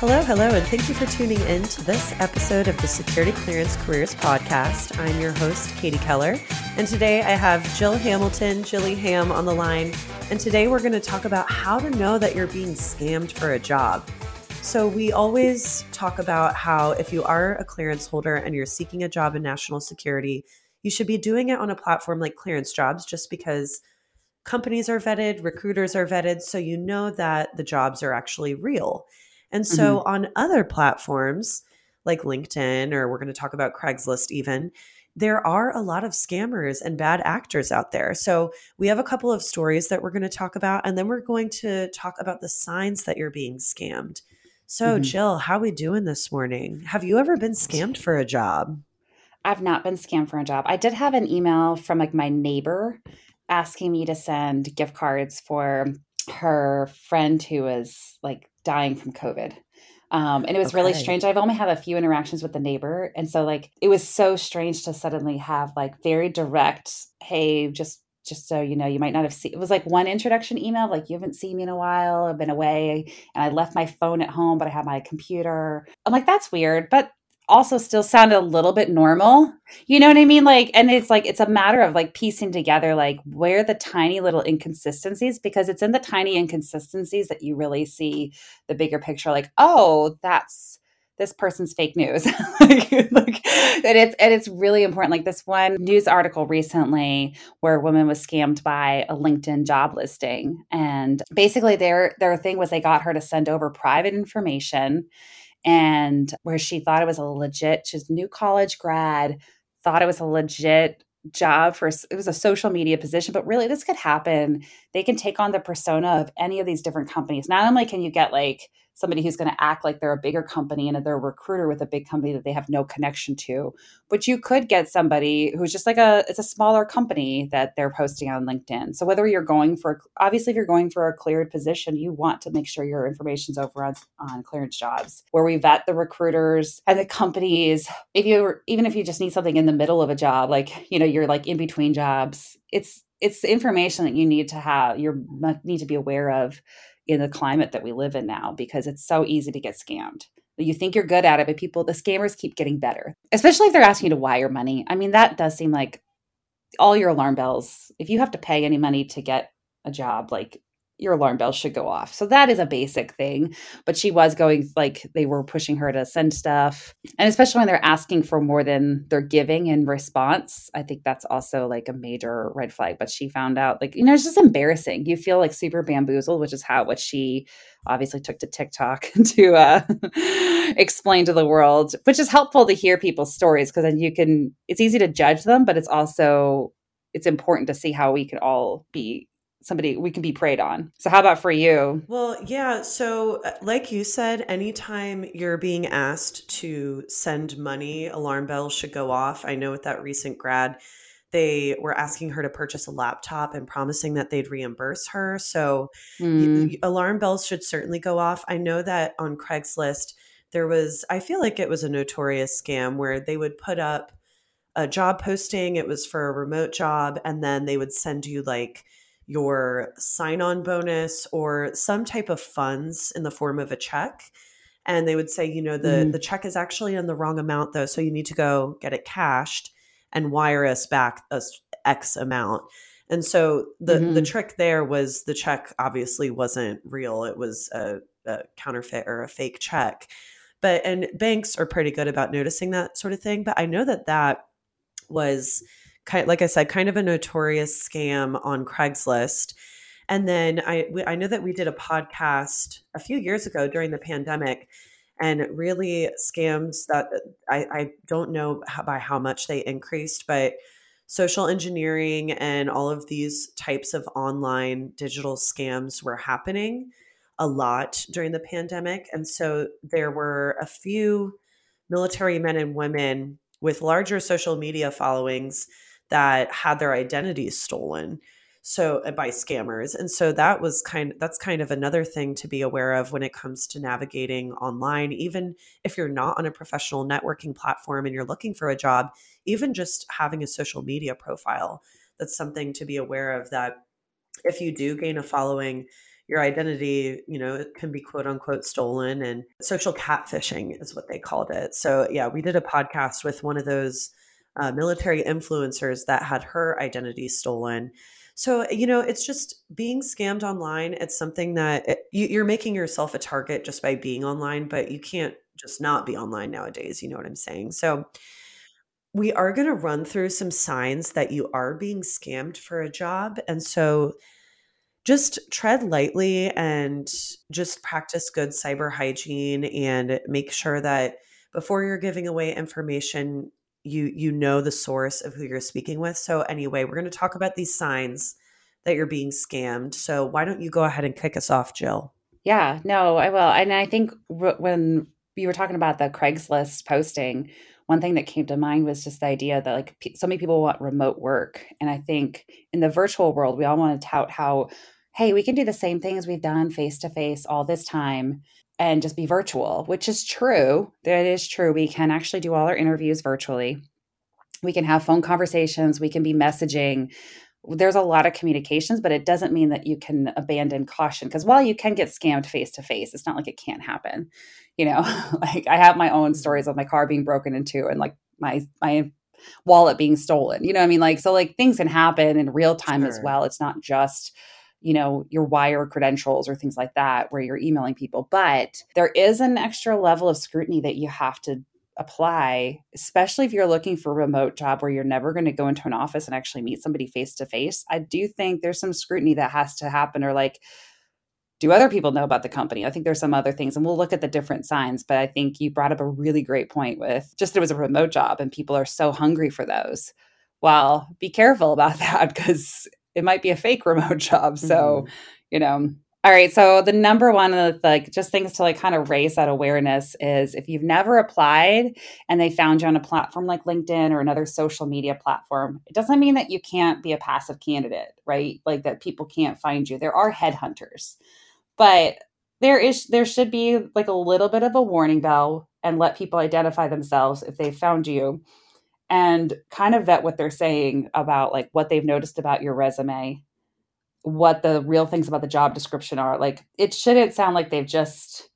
Hello, hello, and thank you for tuning in to this episode of the Security Clearance Careers Podcast. I'm your host, Katie Keller, and today I have Jill Hamilton, Jilly Ham on the line. And today we're going to talk about how to know that you're being scammed for a job. So, we always talk about how if you are a clearance holder and you're seeking a job in national security, you should be doing it on a platform like Clearance Jobs just because companies are vetted, recruiters are vetted, so you know that the jobs are actually real. And so mm-hmm. on other platforms like LinkedIn, or we're going to talk about Craigslist even, there are a lot of scammers and bad actors out there. So we have a couple of stories that we're going to talk about, and then we're going to talk about the signs that you're being scammed. So, mm-hmm. Jill, how we doing this morning? Have you ever been scammed for a job? I've not been scammed for a job. I did have an email from like my neighbor asking me to send gift cards for her friend who was like dying from COVID. Um, and it was okay. really strange. I've only had a few interactions with the neighbor. And so like it was so strange to suddenly have like very direct, hey, just just so you know, you might not have seen it was like one introduction email, like you haven't seen me in a while, I've been away, and I left my phone at home, but I have my computer. I'm like, that's weird. But also still sounded a little bit normal. You know what I mean? Like, and it's like, it's a matter of like piecing together, like, where the tiny little inconsistencies, because it's in the tiny inconsistencies that you really see the bigger picture. Like, oh, that's this person's fake news. like, like, and it's and it's really important. Like this one news article recently where a woman was scammed by a LinkedIn job listing. And basically their their thing was they got her to send over private information and where she thought it was a legit, she's new college grad, thought it was a legit job for it was a social media position but really this could happen. They can take on the persona of any of these different companies. Not only can you get like somebody who's going to act like they're a bigger company and they're a recruiter with a big company that they have no connection to. But you could get somebody who's just like a it's a smaller company that they're posting on LinkedIn. So whether you're going for obviously if you're going for a cleared position, you want to make sure your information's over on, on clearance jobs where we vet the recruiters and the companies. If you even if you just need something in the middle of a job, like you know, you're like in between jobs, it's it's information that you need to have you need to be aware of in the climate that we live in now because it's so easy to get scammed. You think you're good at it, but people, the scammers keep getting better, especially if they're asking you to wire money. I mean, that does seem like all your alarm bells. If you have to pay any money to get a job, like your alarm bell should go off. So that is a basic thing. But she was going like they were pushing her to send stuff. And especially when they're asking for more than they're giving in response, I think that's also like a major red flag. But she found out like, you know, it's just embarrassing. You feel like super bamboozled, which is how what she obviously took to TikTok to uh, explain to the world, which is helpful to hear people's stories because then you can it's easy to judge them, but it's also it's important to see how we could all be somebody we can be preyed on. So how about for you? Well, yeah, so uh, like you said, anytime you're being asked to send money, alarm bells should go off. I know with that recent grad, they were asking her to purchase a laptop and promising that they'd reimburse her. So mm. alarm bells should certainly go off. I know that on Craigslist there was I feel like it was a notorious scam where they would put up a job posting, it was for a remote job and then they would send you like your sign on bonus or some type of funds in the form of a check and they would say you know the mm. the check is actually in the wrong amount though so you need to go get it cashed and wire us back a x amount and so the mm-hmm. the trick there was the check obviously wasn't real it was a, a counterfeit or a fake check but and banks are pretty good about noticing that sort of thing but i know that that was like I said, kind of a notorious scam on Craigslist. And then I I know that we did a podcast a few years ago during the pandemic, and really scams that I, I don't know how, by how much they increased, but social engineering and all of these types of online digital scams were happening a lot during the pandemic. And so there were a few military men and women with larger social media followings that had their identities stolen. so uh, by scammers. And so that was kind that's kind of another thing to be aware of when it comes to navigating online. Even if you're not on a professional networking platform and you're looking for a job even just having a social media profile that's something to be aware of that if you do gain a following your identity you know it can be quote unquote stolen. And social catfishing is what they called it. So yeah we did a podcast with one of those uh, military influencers that had her identity stolen so, you know, it's just being scammed online. It's something that it, you, you're making yourself a target just by being online, but you can't just not be online nowadays. You know what I'm saying? So, we are going to run through some signs that you are being scammed for a job. And so, just tread lightly and just practice good cyber hygiene and make sure that before you're giving away information you you know the source of who you're speaking with. So anyway, we're going to talk about these signs that you're being scammed. So why don't you go ahead and kick us off, Jill? Yeah, no, I will. And I think when you were talking about the Craigslist posting, one thing that came to mind was just the idea that like so many people want remote work, and I think in the virtual world, we all want to tout how, hey, we can do the same things we've done face to face all this time and just be virtual, which is true. That is true. We can actually do all our interviews virtually. We can have phone conversations, we can be messaging. There's a lot of communications, but it doesn't mean that you can abandon caution because while you can get scammed face to face, it's not like it can't happen. You know, like I have my own mm-hmm. stories of my car being broken into and like my my wallet being stolen. You know I mean? Like so like things can happen in real time sure. as well. It's not just you know, your wire credentials or things like that where you're emailing people. But there is an extra level of scrutiny that you have to apply, especially if you're looking for a remote job where you're never going to go into an office and actually meet somebody face to face. I do think there's some scrutiny that has to happen or like, do other people know about the company? I think there's some other things, and we'll look at the different signs. But I think you brought up a really great point with just it was a remote job, and people are so hungry for those. Well, be careful about that because it might be a fake remote job. So, mm-hmm. you know, all right. So the number one of like just things to like kind of raise that awareness is if you've never applied and they found you on a platform like LinkedIn or another social media platform, it doesn't mean that you can't be a passive candidate, right? Like that people can't find you. There are headhunters. But there is there should be like a little bit of a warning bell and let people identify themselves if they found you and kind of vet what they're saying about like what they've noticed about your resume what the real things about the job description are. Like it shouldn't sound like they've just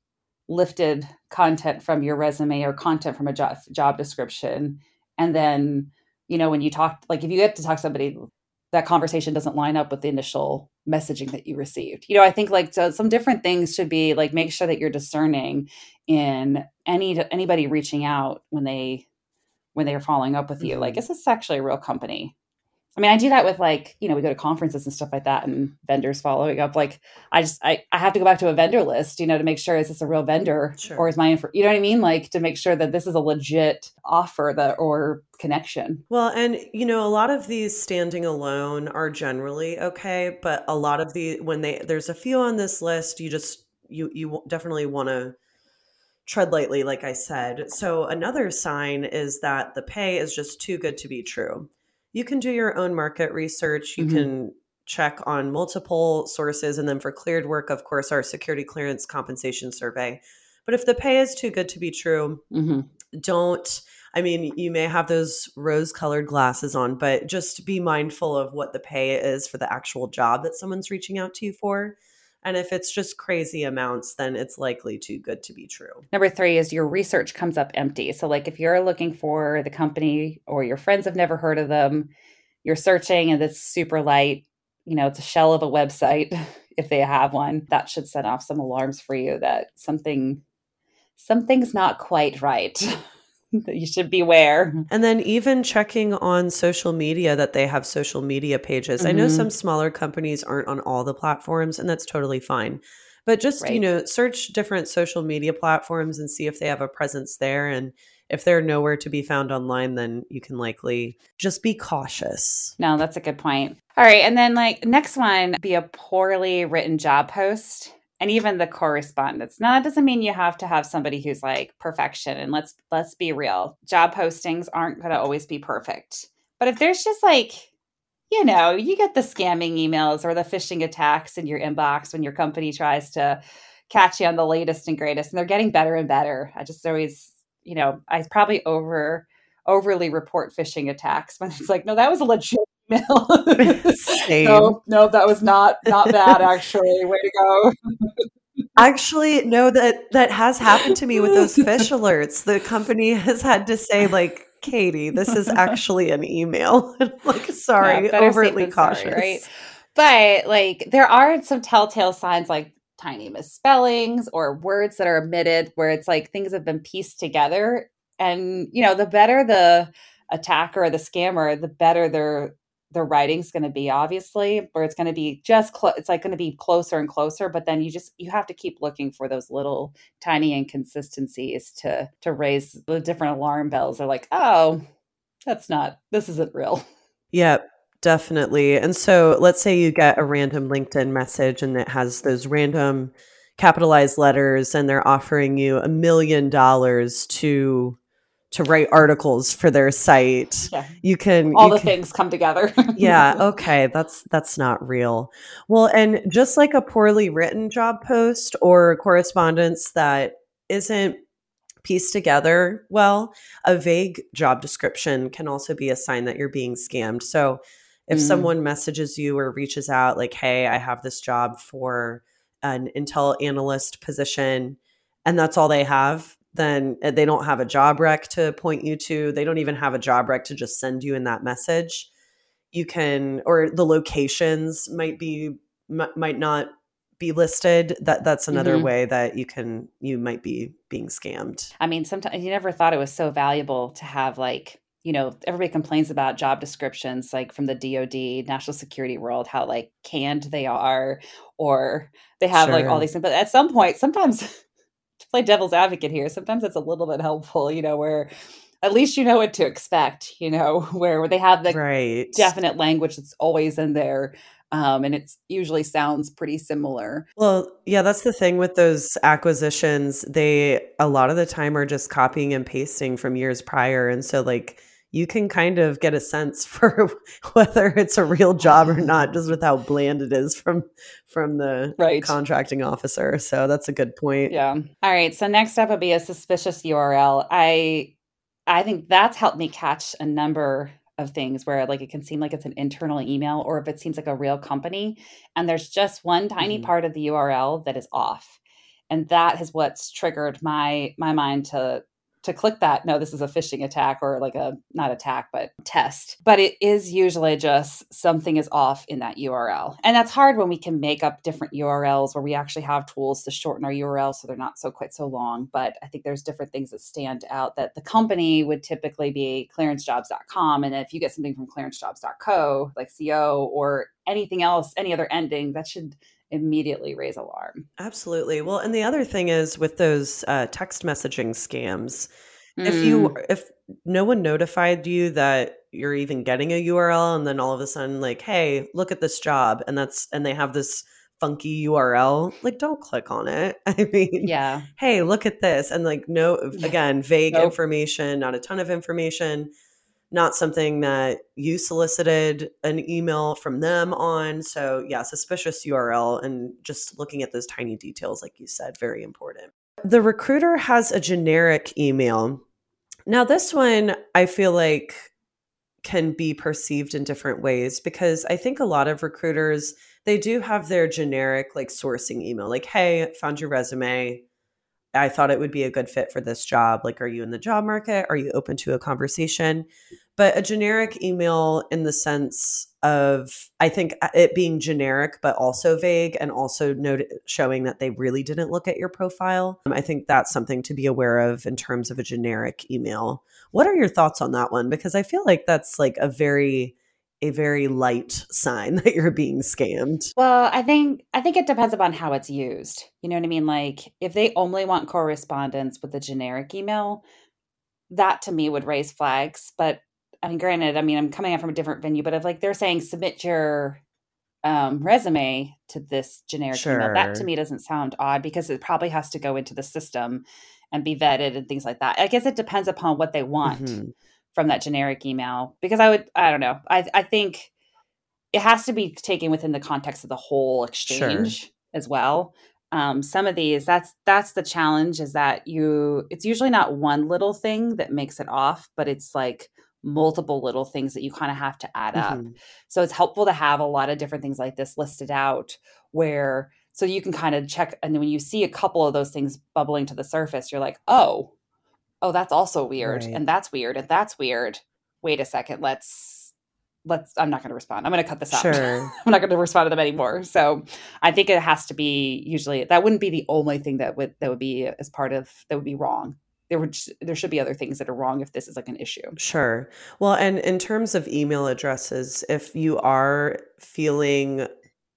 lifted content from your resume or content from a job, job description. And then you know when you talk like if you get to talk to somebody that conversation doesn't line up with the initial messaging that you received. You know i think like so some different things should be like make sure that you're discerning in any anybody reaching out when they when they're following up with you. Like, mm-hmm. is this actually a real company? I mean, I do that with like, you know, we go to conferences and stuff like that and vendors following up. Like, I just, I, I have to go back to a vendor list, you know, to make sure is this a real vendor sure. or is my info, you know what I mean? Like to make sure that this is a legit offer that or connection. Well, and you know, a lot of these standing alone are generally okay, but a lot of the, when they, there's a few on this list, you just, you, you definitely want to tread lightly, like I said. So, another sign is that the pay is just too good to be true. You can do your own market research. You mm-hmm. can check on multiple sources. And then for cleared work, of course, our security clearance compensation survey. But if the pay is too good to be true, mm-hmm. don't. I mean, you may have those rose colored glasses on, but just be mindful of what the pay is for the actual job that someone's reaching out to you for and if it's just crazy amounts, then it's likely too good to be true. Number three is your research comes up empty. So, like if you're looking for the company or your friends have never heard of them, you're searching and it's super light, you know, it's a shell of a website if they have one, that should set off some alarms for you that something something's not quite right. you should beware. And then even checking on social media that they have social media pages. Mm-hmm. I know mm-hmm. some smaller companies aren't on all the platforms, and that's totally fine. But just, right. you know, search different social media platforms and see if they have a presence there. And if they're nowhere to be found online, then you can likely just be cautious. No, that's a good point. All right. And then, like, next one be a poorly written job post and even the correspondence. Now that doesn't mean you have to have somebody who's like perfection. And let's let's be real. Job postings aren't going to always be perfect. But if there's just like you know, you get the scamming emails or the phishing attacks in your inbox when your company tries to catch you on the latest and greatest. And they're getting better and better. I just always, you know, I probably over overly report phishing attacks when it's like, no, that was a legit email. no, no, that was not not bad actually. Way to go. Actually, no, that that has happened to me with those phish alerts. The company has had to say, like, Katie, this is actually an email. like, sorry, yeah, overtly cautious. Sorry, right? But like there are some telltale signs like tiny misspellings or words that are omitted where it's like things have been pieced together. And you know, the better the attacker or the scammer, the better their the writing's going to be obviously where it's going to be just close it's like going to be closer and closer but then you just you have to keep looking for those little tiny inconsistencies to to raise the different alarm bells. They're like oh that's not this isn't real. Yep definitely. And so let's say you get a random linkedin message and it has those random capitalized letters and they're offering you a million dollars to to write articles for their site. Yeah. You can all you the can, things come together. yeah, okay, that's that's not real. Well, and just like a poorly written job post or correspondence that isn't pieced together well, a vague job description can also be a sign that you're being scammed. So, if mm. someone messages you or reaches out like, "Hey, I have this job for an Intel analyst position," and that's all they have, then uh, they don't have a job rec to point you to. They don't even have a job rec to just send you in that message. You can, or the locations might be, m- might not be listed. That that's another mm-hmm. way that you can, you might be being scammed. I mean, sometimes you never thought it was so valuable to have like, you know, everybody complains about job descriptions like from the DoD, national security world, how like canned they are, or they have sure. like all these things. But at some point, sometimes to play devil's advocate here, sometimes it's a little bit helpful, you know, where at least you know what to expect, you know, where, where they have the right. definite language that's always in there. Um, and it usually sounds pretty similar. Well, yeah, that's the thing with those acquisitions. They a lot of the time are just copying and pasting from years prior. And so like you can kind of get a sense for whether it's a real job or not just with how bland it is from from the right. contracting officer. So that's a good point. Yeah. All right. So next up would be a suspicious url i i think that's helped me catch a number of things where like it can seem like it's an internal email or if it seems like a real company. And there's just one tiny mm-hmm. part of the url that is off. And that is what's triggered my my mind to to click that no this is a phishing attack or like a not attack but test. But it is usually just something is off in that url and that's hard when we can make up different urls where we actually have tools to shorten our url so they're not so quite so long. But i think there's different things that stand out that the company would typically be clearancejobs.com and if you get something from clearancejobs.co like co or anything else any other ending that should immediately raise alarm. Absolutely. Well, and the other thing is with those uh, text messaging scams, mm. if you mm. if no one notified you that you're even getting a URL and then all of a sudden like, hey, look at this job and that's and they have this funky URL, like don't click on it. I mean, yeah. Hey, look at this and like no again, vague nope. information, not a ton of information not something that you solicited an email from them on. So, yeah, suspicious URL and just looking at those tiny details, like you said, very important. The recruiter has a generic email. Now, this one I feel like can be perceived in different ways because I think a lot of recruiters they do have their generic like sourcing email like hey found your resume I thought it would be a good fit for this job. Like, are you in the job market? Are you open to a conversation? But a generic email in the sense of, I think uh, it being generic, but also vague and also showing that they really didn't look at your profile. Um, I think that's something to be aware of in terms of a generic email. What are your thoughts on that one? Because I feel like that's like a very, a very light sign that you're being scammed. Well, I think I think it depends upon how it's used. You know what I mean? Like if they only want correspondence with a generic email, that to me would raise flags. But I mean, granted, I mean, I'm coming in from a different venue, but if like they're saying submit your um, resume to this generic sure. email, that to me doesn't sound odd because it probably has to go into the system and be vetted and things like that. I guess it depends upon what they want. Mm-hmm from that generic email because I would I don't know I I think it has to be taken within the context of the whole exchange sure. as well. Um, some of these, that's that's the challenge is that you it's usually not one little thing that makes it off, but it's like multiple little things that you kind of have to add mm-hmm. up. So it's helpful to have a lot of different things like this listed out where so you can kind of check and then when you see a couple of those things bubbling to the surface, you're like, "Oh, oh, that's also weird, right. and that's weird, and that's weird. Wait a second, let's let's. I'm not going to respond. I'm going to cut this out. Sure. I'm not going to respond to them anymore. So I think it has to be usually that wouldn't be the only thing that would that would be as part of that would be wrong. There would there should be other things that are wrong if this is like an issue. Sure. Well, and in terms of email addresses, if you are feeling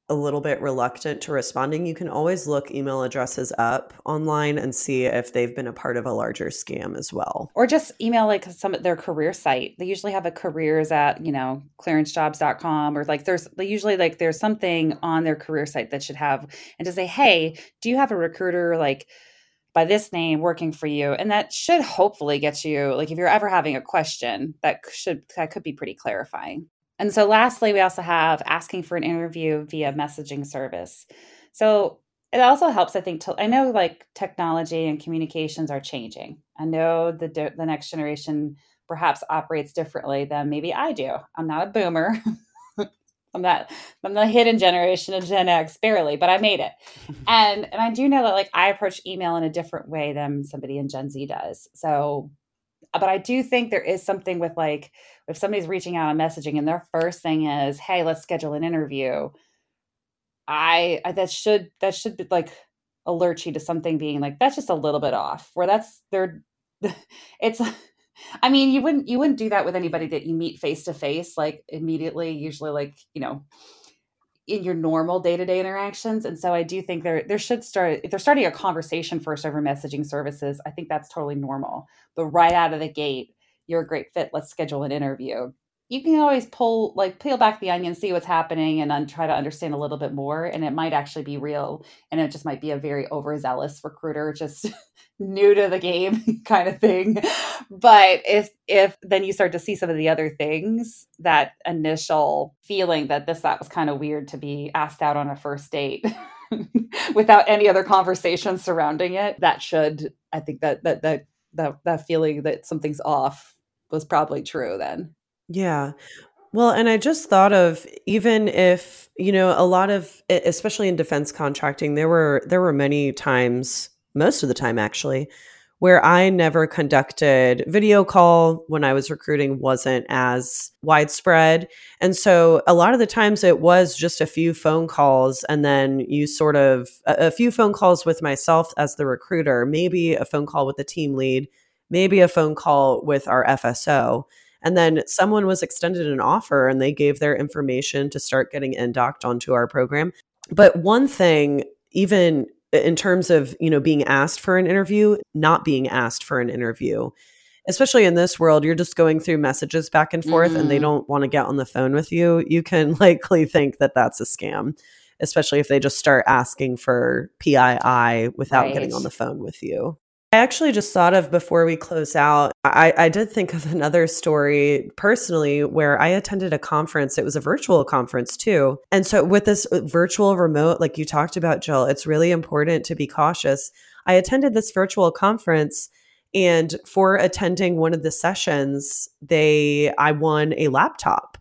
a little bit reluctant to responding, you can always look email addresses up online and see if they've been a part of a larger scam as well. Or just email like some their career site. They usually have a careers at, you know, clearancejobs.com or like there's they usually like there's something on their career site that should have and to say, "Hey, do you have a recruiter like by this name working for you?" And that should hopefully get you like if you're ever having a question, that should that could be pretty clarifying. And so, lastly, we also have asking for an interview via messaging service. So, it also helps, I think, to, I know like technology and communications are changing. I know the, the next generation perhaps operates differently than maybe I do. I'm not a boomer. I'm not I'm the hidden generation of Gen X barely, but I made it. and and I do know that like I approach email in a different way than somebody in Gen Z does. So but I do think there is something with like if somebody's reaching out on messaging and their first thing is, "Hey, let's schedule an interview." I, I that should that should be like alert you to something being like that's just a little bit off. Where that's they're it's I mean, you wouldn't you wouldn't do that with anybody that you meet face to face like immediately, usually like, you know, in your normal day-to-day interactions. And so i do think there there should start if they're starting a conversation first over messaging services i think that's totally normal. But right out of the gate you're a great fit let's schedule an interview you can always pull like peel back the onion see what's happening and then try to understand a little bit more and it might actually be real and it just might be a very overzealous recruiter just new to the game kind of thing. But if if then you start to see some of the other things that initial feeling that this that was kind of weird to be asked out on a first date without any other conversation surrounding it that should i think that that that that, that feeling that something's off was probably true then yeah well, and I just thought of even if, you know, a lot of especially in defense contracting, there were there were many times most of the time actually, where I never conducted video call when I was recruiting wasn't as widespread. And so a lot of the times it was just a few phone calls and then you sort of a, a few phone calls with myself as the recruiter, maybe a phone call with the team lead, maybe a phone call with our FSO. And then someone was extended an offer and they gave their information to start getting indocked onto our program. But one thing, even in terms of you know being asked for an interview not being asked for an interview especially in this world you're just going through messages back and forth mm-hmm. and they mm-hmm. don't want to get on the phone with you you can likely think that that's a scam especially if they just start asking for pii without right. getting on the phone with you I actually just thought of before we close out, I, I, did think of another story personally where I attended a conference. It was a virtual conference too. And so, with this uh, virtual remote, like you talked about, Jill, it's really important to be cautious. I attended this virtual conference. And for attending one of the sessions, they I won a laptop.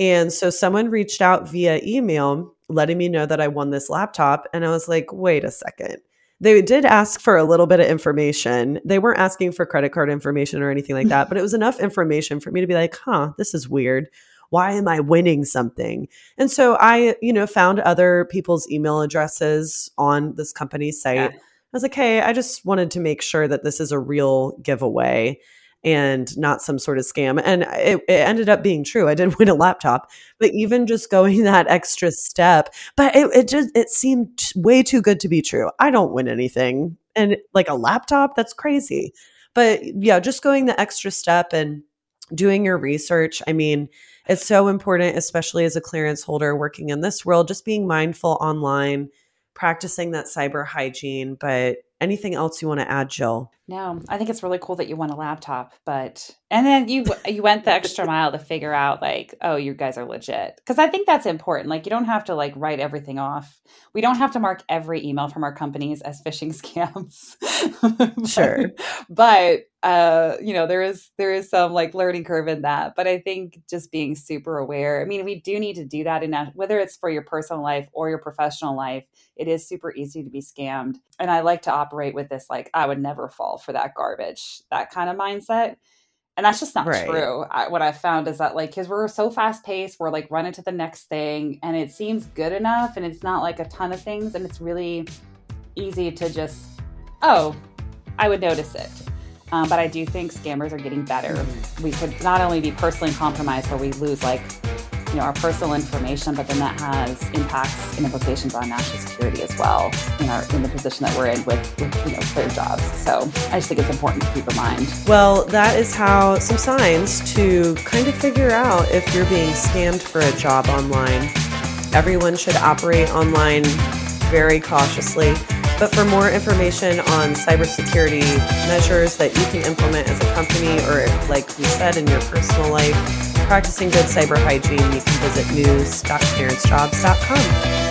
And so someone reached out via email letting me know that I won this laptop. And I was like, wait a second they did ask for a little bit of information. They weren't asking for credit card information or anything like that, but it was enough information for me to be like, huh, this is weird. Why am I winning something? And so I, you know, found other people's email addresses on this company's site. Yeah. I was like, hey, I just wanted to make sure that this is a real giveaway and not some sort of scam. And it, it, ended up being true. I did win a laptop, but even just going that extra step, but it, it just it seemed way too good to be true. I don't win anything, and like a laptop, that's crazy. But yeah, just going the extra step and doing your research. I mean, it's so important, especially as a clearance holder working in this world. Just being mindful online, practicing that cyber hygiene, but anything else you want to add, Jill? No, I think it's really cool that you want a laptop, but and then you you went the extra mile to figure out like, oh, you guys are legit. Because I think that's important. Like you don't have to like write everything off. We don't have to mark every email from our companies as phishing scams. sure. but uh, you know, there is there is some like learning curve in that. But I think just being super aware. I mean, we do need to do that in that whether it's for your personal life or your professional life, it is super easy to be scammed. And I like to operate with this like I would never fall for that garbage, that kind of mindset. And that's just not right. true. I, what I've found is that, like, because we're so fast paced, we're like running to the next thing, and it seems good enough, and it's not like a ton of things, and it's really easy to just, oh, I would notice it. Um, but I do think scammers are getting better. Mm-hmm. We could not only be personally compromised, where we lose like you know our personal information, but then that has impacts and implications on national security as well in our in the position that we're in with, with you know clear jobs. So I just think it's important to keep in mind. Well, that is how some signs to kind of figure out if you're being scammed for a job online. Everyone should operate online very cautiously. But for more information on cybersecurity measures that you can implement as a company or, like we said, in your personal life, practicing good cyber hygiene, you can visit news.clearancejobs.com.